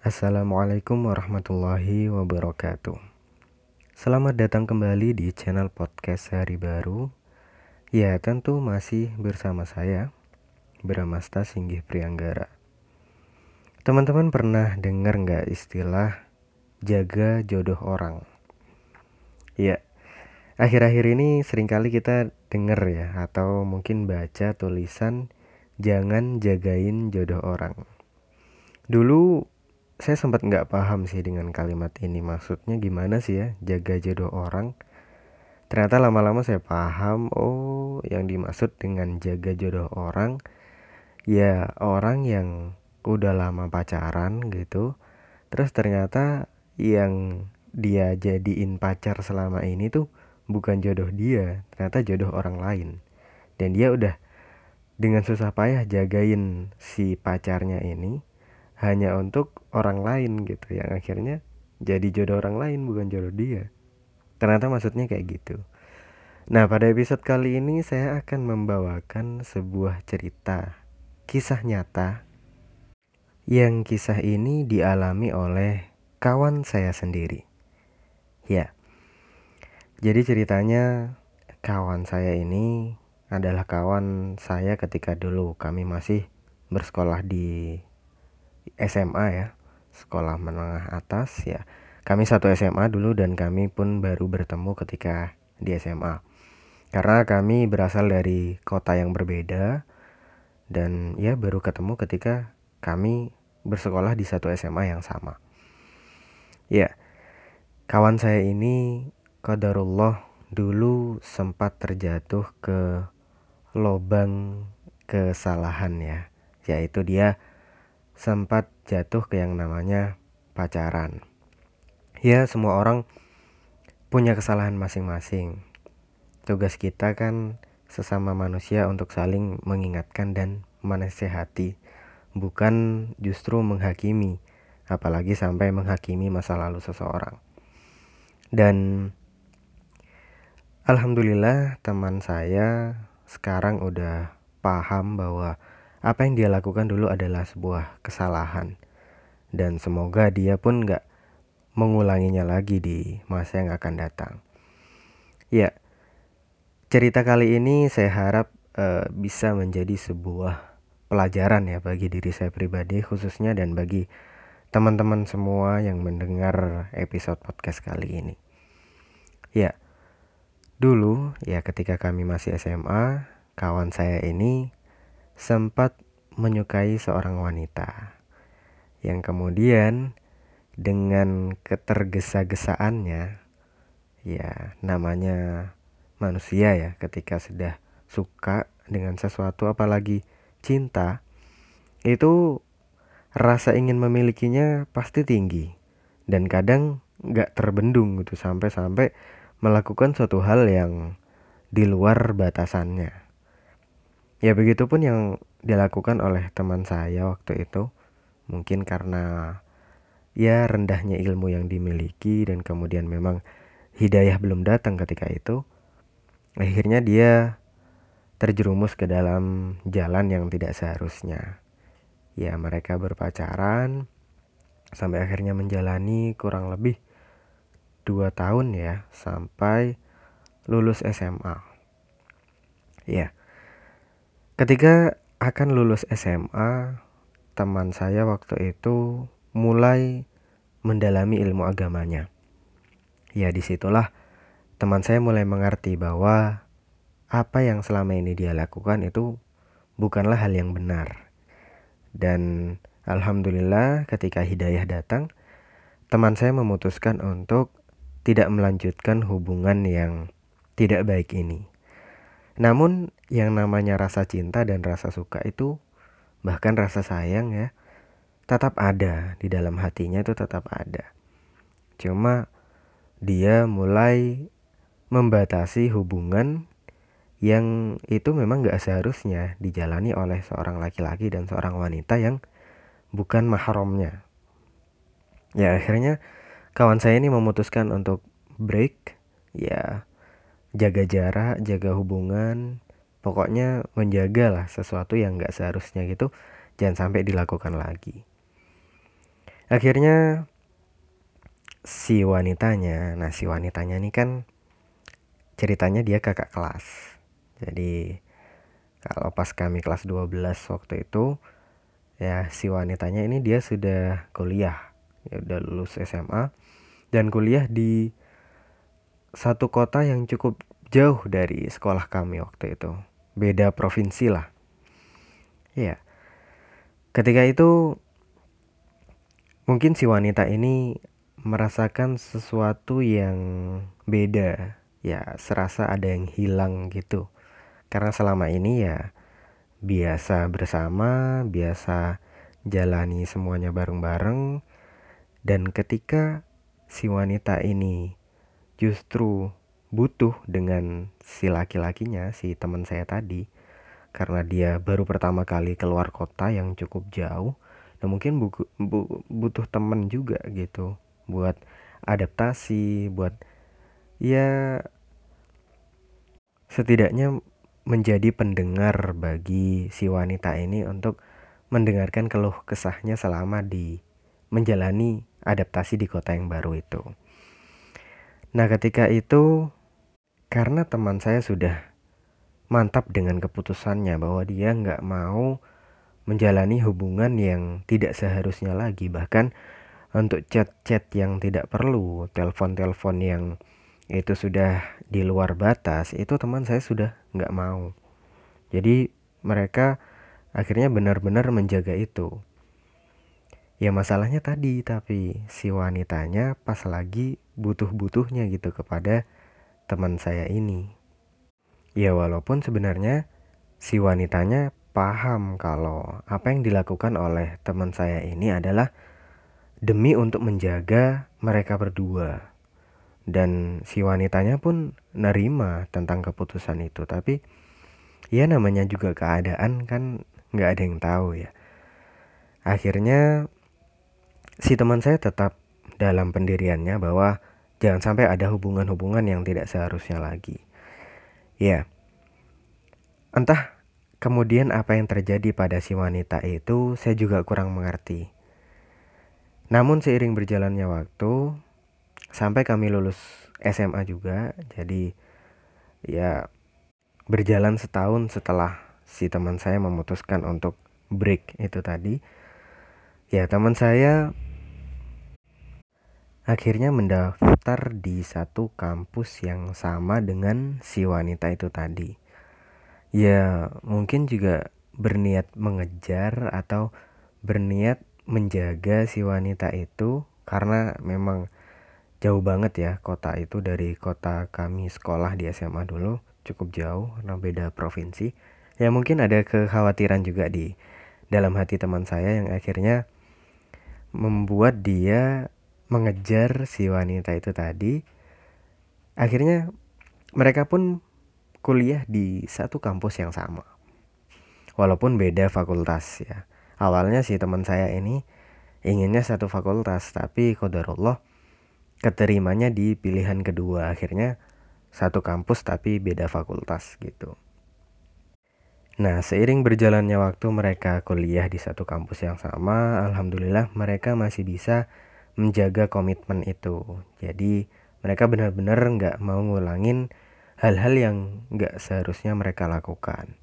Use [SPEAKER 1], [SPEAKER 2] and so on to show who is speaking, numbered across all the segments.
[SPEAKER 1] Assalamualaikum warahmatullahi wabarakatuh. Selamat datang kembali di channel podcast Hari Baru. Ya, tentu masih bersama saya, Bramasta Singgih Prianggara. Teman-teman pernah dengar nggak istilah jaga jodoh orang? Ya, akhir-akhir ini sering kali kita dengar ya, atau mungkin baca tulisan jangan jagain jodoh orang. Dulu saya sempat nggak paham sih dengan kalimat ini. Maksudnya gimana sih ya? Jaga jodoh orang. Ternyata lama-lama saya paham oh yang dimaksud dengan jaga jodoh orang ya orang yang udah lama pacaran gitu terus ternyata yang dia jadiin pacar selama ini tuh bukan jodoh dia ternyata jodoh orang lain. Dan dia udah dengan susah payah jagain si pacarnya ini hanya untuk orang lain gitu yang akhirnya jadi jodoh orang lain bukan jodoh dia. Ternyata maksudnya kayak gitu. Nah pada episode kali ini saya akan membawakan sebuah cerita kisah nyata yang kisah ini dialami oleh kawan saya sendiri. Ya. Jadi ceritanya kawan saya ini adalah kawan saya ketika dulu kami masih bersekolah di SMA ya sekolah menengah atas ya. Kami satu SMA dulu dan kami pun baru bertemu ketika di SMA karena kami berasal dari kota yang berbeda dan ya baru ketemu ketika kami bersekolah di satu SMA yang sama. Ya kawan saya ini qadarullah dulu sempat terjatuh ke lobang kesalahan ya yaitu dia sempat jatuh ke yang namanya pacaran. Ya, semua orang punya kesalahan masing-masing. Tugas kita kan sesama manusia untuk saling mengingatkan dan menasehati, bukan justru menghakimi, apalagi sampai menghakimi masa lalu seseorang. Dan alhamdulillah teman saya sekarang udah paham bahwa apa yang dia lakukan dulu adalah sebuah kesalahan dan semoga dia pun nggak mengulanginya lagi di masa yang akan datang. Ya, cerita kali ini saya harap uh, bisa menjadi sebuah pelajaran ya bagi diri saya pribadi khususnya dan bagi teman-teman semua yang mendengar episode podcast kali ini. Ya, dulu ya ketika kami masih SMA, kawan saya ini sempat menyukai seorang wanita yang kemudian dengan ketergesa-gesaannya ya namanya manusia ya ketika sudah suka dengan sesuatu apalagi cinta itu rasa ingin memilikinya pasti tinggi dan kadang nggak terbendung gitu sampai-sampai melakukan suatu hal yang di luar batasannya. Ya begitupun yang dilakukan oleh teman saya waktu itu. Mungkin karena ya rendahnya ilmu yang dimiliki dan kemudian memang hidayah belum datang ketika itu. Akhirnya dia terjerumus ke dalam jalan yang tidak seharusnya. Ya mereka berpacaran sampai akhirnya menjalani kurang lebih dua tahun ya sampai lulus SMA. Ya, Ketika akan lulus SMA, teman saya waktu itu mulai mendalami ilmu agamanya. Ya di situlah teman saya mulai mengerti bahwa apa yang selama ini dia lakukan itu bukanlah hal yang benar. Dan alhamdulillah ketika hidayah datang, teman saya memutuskan untuk tidak melanjutkan hubungan yang tidak baik ini. Namun yang namanya rasa cinta dan rasa suka itu bahkan rasa sayang ya tetap ada di dalam hatinya itu tetap ada. Cuma dia mulai membatasi hubungan yang itu memang gak seharusnya dijalani oleh seorang laki-laki dan seorang wanita yang bukan mahramnya. Ya akhirnya kawan saya ini memutuskan untuk break ya jaga jarak, jaga hubungan, pokoknya menjagalah sesuatu yang nggak seharusnya gitu, jangan sampai dilakukan lagi. akhirnya si wanitanya nah si wanitanya ini kan ceritanya dia kakak kelas jadi kalau pas kami kelas 12 waktu itu ya si wanitanya ini dia sudah kuliah ya udah lulus SMA dan kuliah di satu kota yang cukup jauh dari sekolah kami waktu itu. Beda provinsi lah. Ya ketika itu mungkin si wanita ini merasakan sesuatu yang beda. Ya serasa ada yang hilang gitu. Karena selama ini ya biasa bersama, biasa jalani semuanya bareng-bareng. Dan ketika si wanita ini justru butuh dengan si laki-lakinya, si teman saya tadi, karena dia baru pertama kali keluar kota yang cukup jauh, dan mungkin buku, bu, butuh teman juga gitu buat adaptasi, buat ya setidaknya menjadi pendengar bagi si wanita ini untuk mendengarkan keluh kesahnya selama di menjalani adaptasi di kota yang baru itu. Nah, ketika itu karena teman saya sudah mantap dengan keputusannya bahwa dia nggak mau menjalani hubungan yang tidak seharusnya lagi bahkan untuk chat-chat yang tidak perlu, telepon-telepon yang itu sudah di luar batas itu teman saya sudah nggak mau. Jadi mereka akhirnya benar-benar menjaga itu. Ya masalahnya tadi tapi si wanitanya pas lagi butuh-butuhnya gitu kepada teman saya ini. Ya walaupun sebenarnya si wanitanya paham kalau apa yang dilakukan oleh teman saya ini adalah demi untuk menjaga mereka berdua. Dan si wanitanya pun nerima tentang keputusan itu. Tapi ya namanya juga keadaan kan nggak ada yang tahu ya. Akhirnya si teman saya tetap dalam pendiriannya bahwa jangan sampai ada hubungan-hubungan yang tidak seharusnya lagi. Ya. Entah kemudian apa yang terjadi pada si wanita itu saya juga kurang mengerti. Namun seiring berjalannya waktu sampai kami lulus SMA juga jadi ya berjalan setahun setelah si teman saya memutuskan untuk break itu tadi ya teman saya akhirnya mendaftar di satu kampus yang sama dengan si wanita itu tadi. Ya mungkin juga berniat mengejar atau berniat menjaga si wanita itu karena memang jauh banget ya kota itu dari kota kami sekolah di SMA dulu cukup jauh karena beda provinsi. Ya mungkin ada kekhawatiran juga di dalam hati teman saya yang akhirnya membuat dia mengejar si wanita itu tadi akhirnya mereka pun kuliah di satu kampus yang sama. Walaupun beda fakultas ya. Awalnya si teman saya ini inginnya satu fakultas tapi kodarullah keterimanya di pilihan kedua. Akhirnya satu kampus tapi beda fakultas gitu. Nah, seiring berjalannya waktu mereka kuliah di satu kampus yang sama, alhamdulillah mereka masih bisa menjaga komitmen itu. Jadi, mereka benar-benar nggak mau ngulangin hal-hal yang nggak seharusnya mereka lakukan.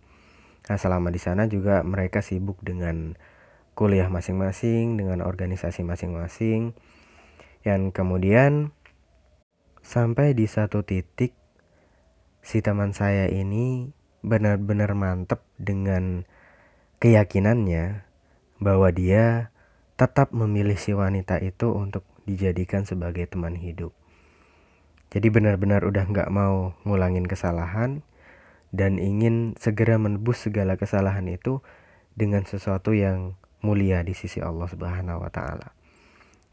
[SPEAKER 1] Nah, selama di sana juga mereka sibuk dengan kuliah masing-masing, dengan organisasi masing-masing, dan kemudian sampai di satu titik si teman saya ini benar-benar mantep dengan keyakinannya bahwa dia tetap memilih si wanita itu untuk dijadikan sebagai teman hidup. Jadi benar-benar udah nggak mau ngulangin kesalahan dan ingin segera menebus segala kesalahan itu dengan sesuatu yang mulia di sisi Allah Subhanahu wa taala.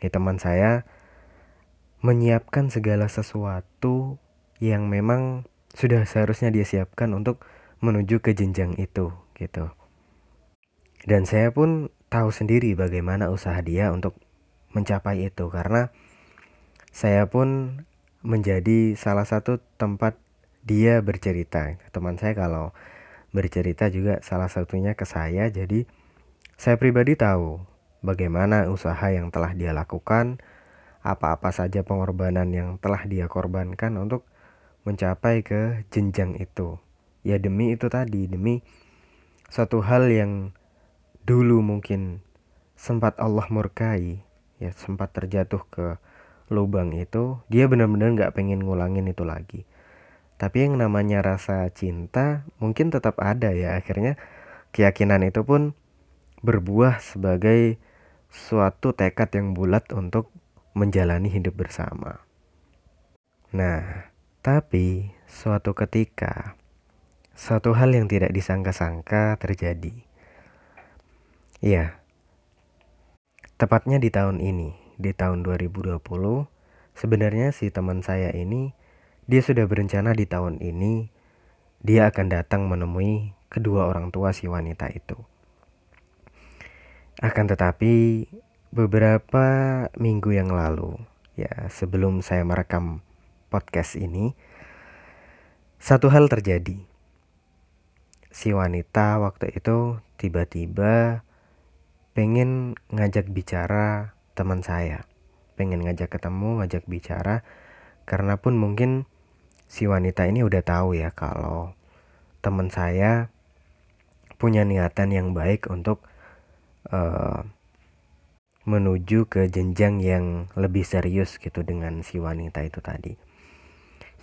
[SPEAKER 1] Ya teman saya menyiapkan segala sesuatu yang memang sudah seharusnya dia siapkan untuk menuju ke jenjang itu gitu. Dan saya pun tahu sendiri bagaimana usaha dia untuk mencapai itu karena saya pun menjadi salah satu tempat dia bercerita. Teman saya kalau bercerita juga salah satunya ke saya jadi saya pribadi tahu bagaimana usaha yang telah dia lakukan, apa-apa saja pengorbanan yang telah dia korbankan untuk mencapai ke jenjang itu. Ya demi itu tadi, demi satu hal yang dulu mungkin sempat Allah murkai, ya sempat terjatuh ke lubang itu, dia benar-benar nggak pengen ngulangin itu lagi. Tapi yang namanya rasa cinta mungkin tetap ada ya. Akhirnya keyakinan itu pun berbuah sebagai suatu tekad yang bulat untuk menjalani hidup bersama. Nah, tapi suatu ketika suatu hal yang tidak disangka-sangka terjadi. Iya. Tepatnya di tahun ini, di tahun 2020, sebenarnya si teman saya ini dia sudah berencana di tahun ini dia akan datang menemui kedua orang tua si wanita itu. Akan tetapi beberapa minggu yang lalu, ya sebelum saya merekam podcast ini, satu hal terjadi. Si wanita waktu itu tiba-tiba pengen ngajak bicara teman saya. Pengen ngajak ketemu, ngajak bicara. Karena pun mungkin si wanita ini udah tahu ya kalau teman saya punya niatan yang baik untuk uh, menuju ke jenjang yang lebih serius gitu dengan si wanita itu tadi.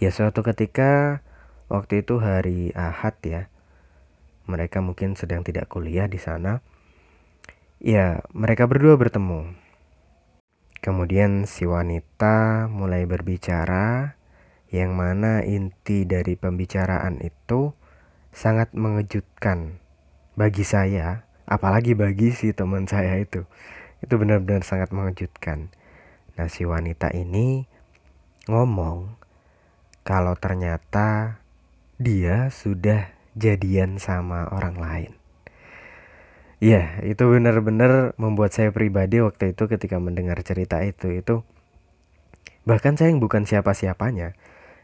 [SPEAKER 1] Ya suatu ketika waktu itu hari Ahad ya. Mereka mungkin sedang tidak kuliah di sana. Ya, mereka berdua bertemu. Kemudian si wanita mulai berbicara yang mana inti dari pembicaraan itu sangat mengejutkan bagi saya, apalagi bagi si teman saya itu. Itu benar-benar sangat mengejutkan. Nah, si wanita ini ngomong kalau ternyata dia sudah jadian sama orang lain. Ya, itu benar-benar membuat saya pribadi waktu itu ketika mendengar cerita itu itu bahkan saya yang bukan siapa-siapanya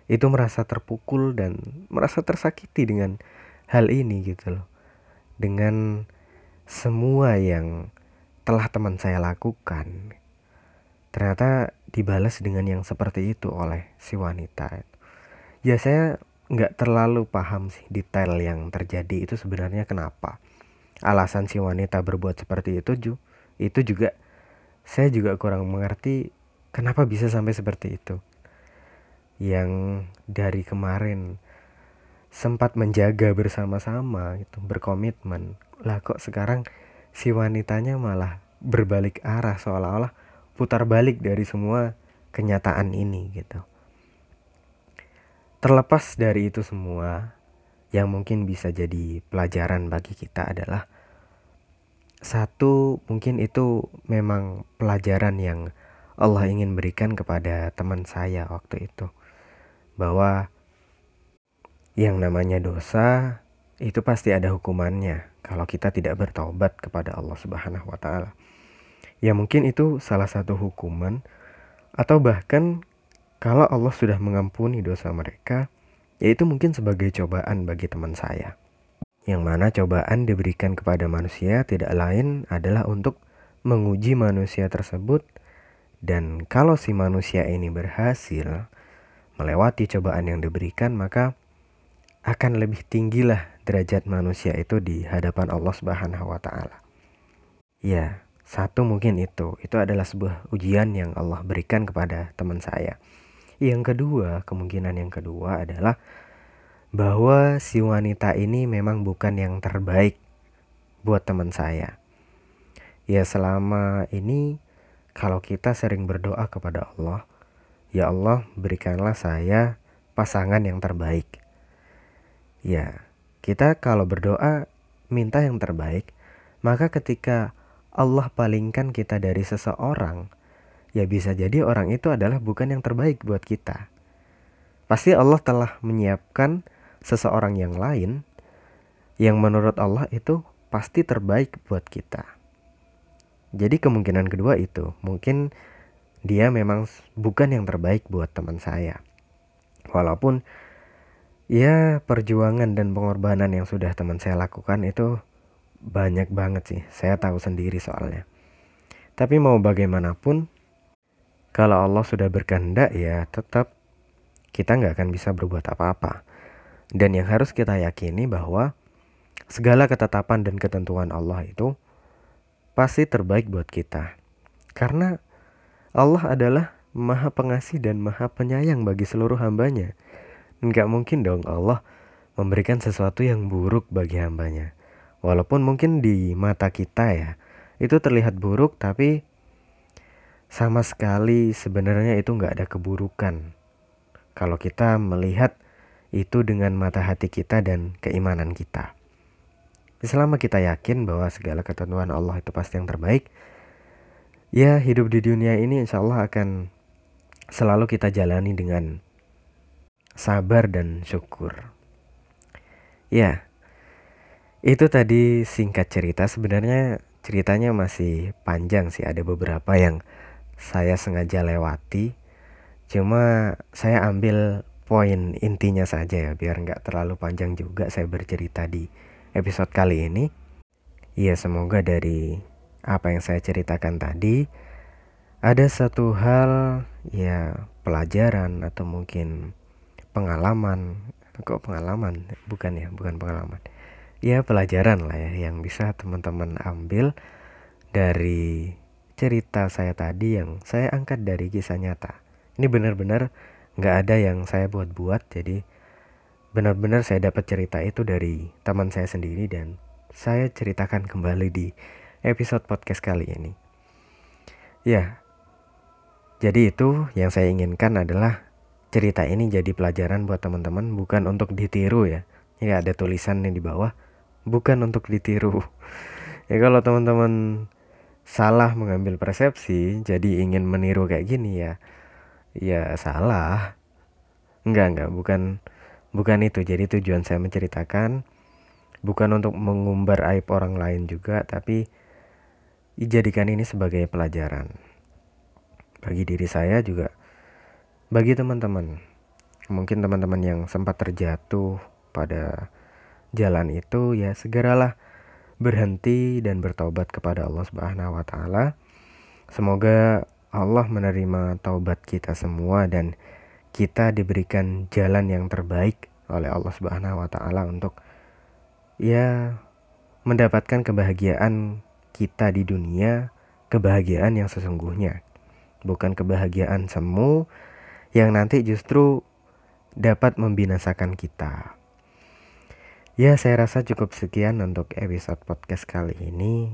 [SPEAKER 1] itu merasa terpukul dan merasa tersakiti dengan hal ini gitu loh. Dengan semua yang telah teman saya lakukan. Ternyata dibalas dengan yang seperti itu oleh si wanita. Ya saya nggak terlalu paham sih detail yang terjadi itu sebenarnya kenapa. Alasan si wanita berbuat seperti itu itu juga saya juga kurang mengerti kenapa bisa sampai seperti itu. Yang dari kemarin sempat menjaga bersama-sama itu berkomitmen. Lah kok sekarang si wanitanya malah berbalik arah seolah-olah putar balik dari semua kenyataan ini gitu. Terlepas dari itu semua yang mungkin bisa jadi pelajaran bagi kita adalah satu mungkin itu memang pelajaran yang Allah ingin berikan kepada teman saya waktu itu bahwa yang namanya dosa itu pasti ada hukumannya kalau kita tidak bertobat kepada Allah Subhanahu wa taala. Ya mungkin itu salah satu hukuman atau bahkan kalau Allah sudah mengampuni dosa mereka, yaitu mungkin sebagai cobaan bagi teman saya. Yang mana cobaan diberikan kepada manusia tidak lain adalah untuk menguji manusia tersebut dan kalau si manusia ini berhasil, melewati cobaan yang diberikan, maka akan lebih tinggilah derajat manusia itu di hadapan Allah Subhanahu wa taala. Ya, satu mungkin itu. Itu adalah sebuah ujian yang Allah berikan kepada teman saya. Yang kedua, kemungkinan yang kedua adalah bahwa si wanita ini memang bukan yang terbaik buat teman saya. Ya selama ini kalau kita sering berdoa kepada Allah, Ya Allah, berikanlah saya pasangan yang terbaik. Ya, kita kalau berdoa minta yang terbaik, maka ketika Allah palingkan kita dari seseorang, ya bisa jadi orang itu adalah bukan yang terbaik buat kita. Pasti Allah telah menyiapkan seseorang yang lain yang menurut Allah itu pasti terbaik buat kita. Jadi kemungkinan kedua itu mungkin dia memang bukan yang terbaik buat teman saya. Walaupun ya perjuangan dan pengorbanan yang sudah teman saya lakukan itu banyak banget sih. Saya tahu sendiri soalnya. Tapi mau bagaimanapun, kalau Allah sudah berkehendak ya tetap kita nggak akan bisa berbuat apa-apa. Dan yang harus kita yakini bahwa segala ketetapan dan ketentuan Allah itu pasti terbaik buat kita. Karena Allah adalah maha pengasih dan maha penyayang bagi seluruh hambanya. Nggak mungkin dong Allah memberikan sesuatu yang buruk bagi hambanya. Walaupun mungkin di mata kita ya, itu terlihat buruk tapi sama sekali sebenarnya itu nggak ada keburukan. Kalau kita melihat itu dengan mata hati kita dan keimanan kita. Selama kita yakin bahwa segala ketentuan Allah itu pasti yang terbaik, ya hidup di dunia ini insya Allah akan selalu kita jalani dengan sabar dan syukur. Ya, itu tadi singkat cerita. Sebenarnya ceritanya masih panjang sih. Ada beberapa yang saya sengaja lewati cuma saya ambil poin intinya saja ya biar nggak terlalu panjang juga saya bercerita di episode kali ini. Ya semoga dari apa yang saya ceritakan tadi ada satu hal ya pelajaran atau mungkin pengalaman. Kok pengalaman? Bukan ya bukan pengalaman. Ya pelajaran lah ya yang bisa teman-teman ambil dari cerita saya tadi yang saya angkat dari kisah nyata. Ini benar-benar nggak ada yang saya buat-buat, jadi benar-benar saya dapat cerita itu dari teman saya sendiri dan saya ceritakan kembali di episode podcast kali ini. Ya, jadi itu yang saya inginkan adalah cerita ini jadi pelajaran buat teman-teman, bukan untuk ditiru ya. Ini ada tulisan di bawah, bukan untuk ditiru. Ya kalau teman-teman salah mengambil persepsi jadi ingin meniru kayak gini ya ya salah. Enggak enggak bukan bukan itu. Jadi tujuan saya menceritakan bukan untuk mengumbar aib orang lain juga tapi dijadikan ini sebagai pelajaran. Bagi diri saya juga bagi teman-teman. Mungkin teman-teman yang sempat terjatuh pada jalan itu ya segeralah berhenti dan bertobat kepada Allah Subhanahu wa taala. Semoga Allah menerima taubat kita semua dan kita diberikan jalan yang terbaik oleh Allah Subhanahu wa taala untuk ya mendapatkan kebahagiaan kita di dunia, kebahagiaan yang sesungguhnya. Bukan kebahagiaan semu yang nanti justru dapat membinasakan kita. Ya, saya rasa cukup sekian untuk episode podcast kali ini.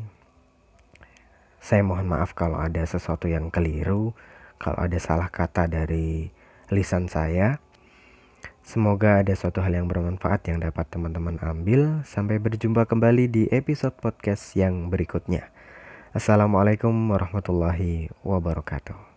[SPEAKER 1] Saya mohon maaf kalau ada sesuatu yang keliru, kalau ada salah kata dari lisan saya. Semoga ada suatu hal yang bermanfaat yang dapat teman-teman ambil. Sampai berjumpa kembali di episode podcast yang berikutnya. Assalamualaikum warahmatullahi wabarakatuh.